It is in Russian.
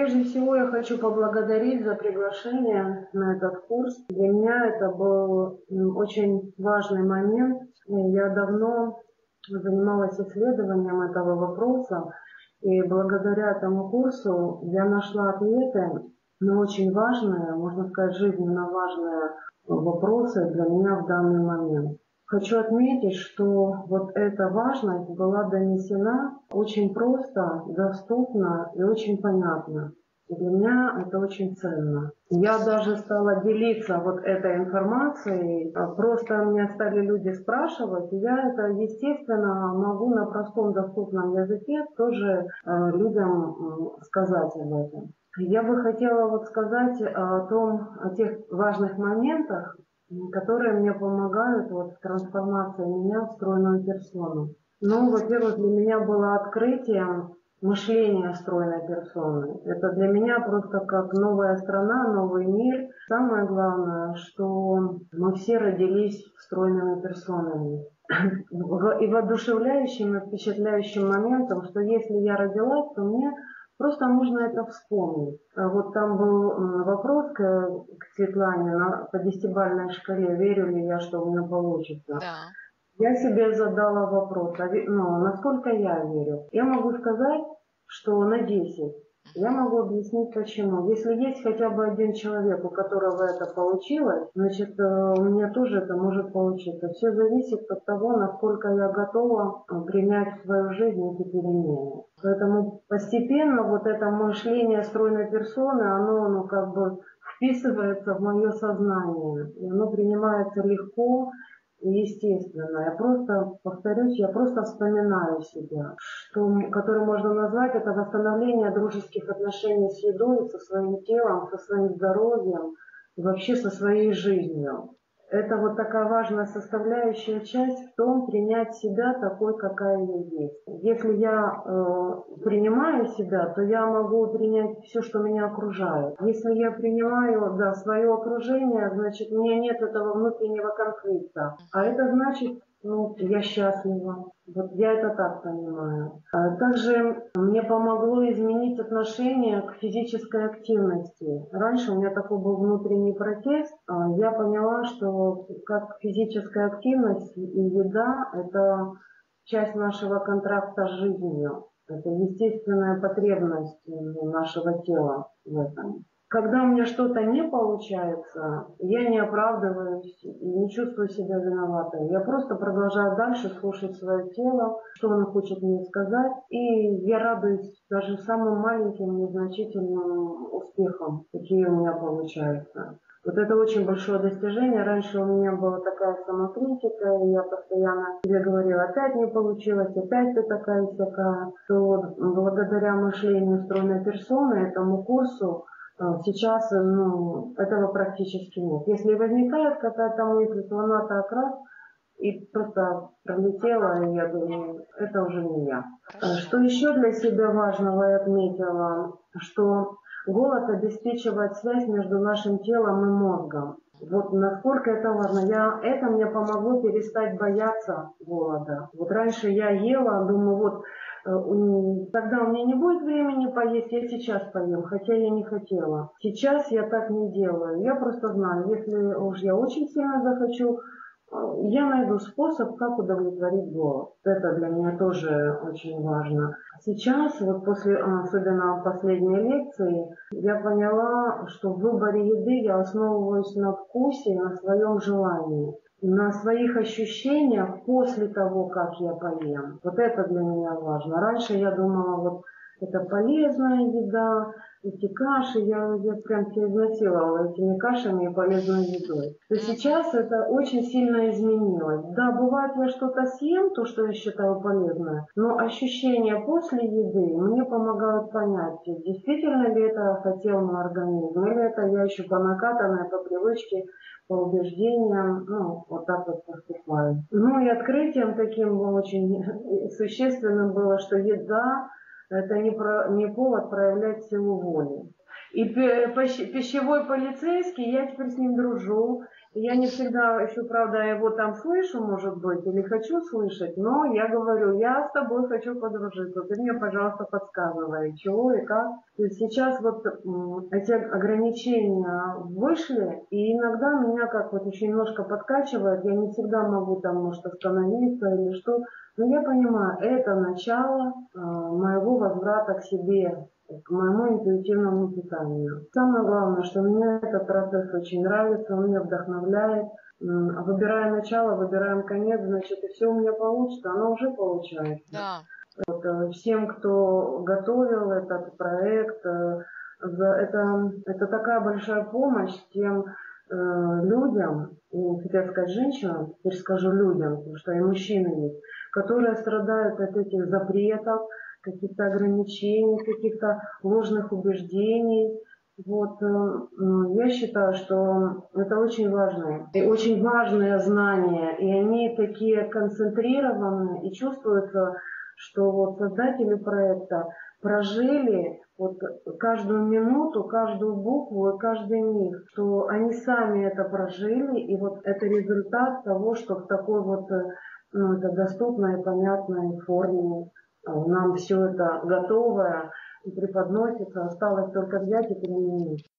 прежде всего я хочу поблагодарить за приглашение на этот курс. Для меня это был очень важный момент. Я давно занималась исследованием этого вопроса, и благодаря этому курсу я нашла ответы на очень важные, можно сказать, жизненно важные вопросы для меня в данный момент. Хочу отметить, что вот эта важность была донесена очень просто, доступно и очень понятно. Для меня это очень ценно. Я даже стала делиться вот этой информацией. Просто меня стали люди спрашивать, и я это, естественно, могу на простом доступном языке тоже э, людям сказать об этом. Я бы хотела вот сказать о том, о тех важных моментах, которые мне помогают вот, в трансформации меня в стройную персону. Ну, во-первых, для меня было открытием мышление стройной персоны. Это для меня просто как новая страна, новый мир. Самое главное, что мы все родились стройными персонами. И воодушевляющим и впечатляющим моментом, что если я родилась, то мне Просто нужно это вспомнить. А вот там был вопрос к, к Светлане на, по десятибальной шкале, верю ли я, что у меня получится. Да. Я себе задала вопрос, а, ну, насколько я верю. Я могу сказать, что на 10. Я могу объяснить почему. Если есть хотя бы один человек, у которого это получилось, значит, э, у меня тоже это может получиться. Все зависит от того, насколько я готова э, принять в свою жизнь эти перемены. Поэтому постепенно вот это мышление стройной персоны, оно ну, как бы вписывается в мое сознание. И оно принимается легко, естественно. Я просто, повторюсь, я просто вспоминаю себя, что, который можно назвать это восстановление дружеских отношений с едой, со своим телом, со своим здоровьем вообще со своей жизнью. Это вот такая важная составляющая часть в том, принять себя такой, какая я есть. Если я э, принимаю себя, то я могу принять все, что меня окружает. Если я принимаю да, свое окружение, значит, у меня нет этого внутреннего конфликта. А это значит, ну, я счастлива. Вот я это так понимаю. А также мне помогло изменить отношение к физической активности. Раньше у меня такой был внутренний протест. А я поняла, что как физическая активность и еда – это часть нашего контракта с жизнью. Это естественная потребность нашего тела в этом. Когда у меня что-то не получается, я не оправдываюсь не чувствую себя виноватой. Я просто продолжаю дальше слушать свое тело, что оно хочет мне сказать. И я радуюсь даже самым маленьким, незначительным успехам, какие у меня получаются. Вот это очень большое достижение. Раньше у меня была такая самокритика, и я постоянно себе говорила, опять не получилось, опять ты такая и такая. То благодаря мышлению стройной персоны, этому курсу, сейчас ну, этого практически нет. Если возникает какая-то мысль, то она так раз и просто пролетела, и я думаю, это уже не я. А что еще для себя важного я отметила, что голод обеспечивает связь между нашим телом и мозгом. Вот насколько это важно. Я, это мне помогло перестать бояться голода. Вот раньше я ела, думаю, вот Э, тогда у меня не будет времени поесть, я сейчас поем, хотя я не хотела. Сейчас я так не делаю. Я просто знаю, если уж я очень сильно захочу, э, я найду способ, как удовлетворить голод. Это для меня тоже очень важно. Сейчас, вот после, особенно последней лекции, я поняла, что в выборе еды я основываюсь на вкусе, на своем желании на своих ощущениях после того, как я поем. Вот это для меня важно. Раньше я думала, вот это полезная еда, эти каши, я, я прям себя изнасиловала этими кашами и полезной едой. То сейчас это очень сильно изменилось. Да, бывает, я что-то съем, то, что я считаю полезное, но ощущения после еды мне помогают понять, действительно ли это хотел мой организм, или это я еще по накатанной, по привычке по убеждениям, ну, вот так вот поступаю. Ну и открытием таким очень существенным было, что еда – это не, про, не повод проявлять силу воли. И пищевой полицейский, я теперь с ним дружу. Я не всегда еще, правда, его там слышу, может быть, или хочу слышать, но я говорю, я с тобой хочу подружиться, ты мне, пожалуйста, подсказывай, чего и как. Есть сейчас вот эти ограничения вышли, и иногда меня как вот еще немножко подкачивает, я не всегда могу там, может, остановиться или что, но я понимаю, это начало э, моего возврата к себе, к моему интуитивному питанию. Самое главное, что мне этот процесс очень нравится, он меня вдохновляет. Выбирая начало, выбираем конец, значит, и все у меня получится, оно уже получается. Да. Вот, э, всем, кто готовил этот проект, э, это, это такая большая помощь тем э, людям, и, хотел сказать женщинам, теперь скажу людям, потому что и мужчины есть, которые страдают от этих запретов, каких-то ограничений, каких-то ложных убеждений. Вот, э, я считаю, что это очень важные, и очень важные знания, и они такие концентрированные, и чувствуется, что вот создатели проекта прожили вот каждую минуту, каждую букву и каждый миг, что они сами это прожили, и вот это результат того, что в такой вот э, это доступной, понятной форме нам все это готовое преподносится, осталось только взять и применить.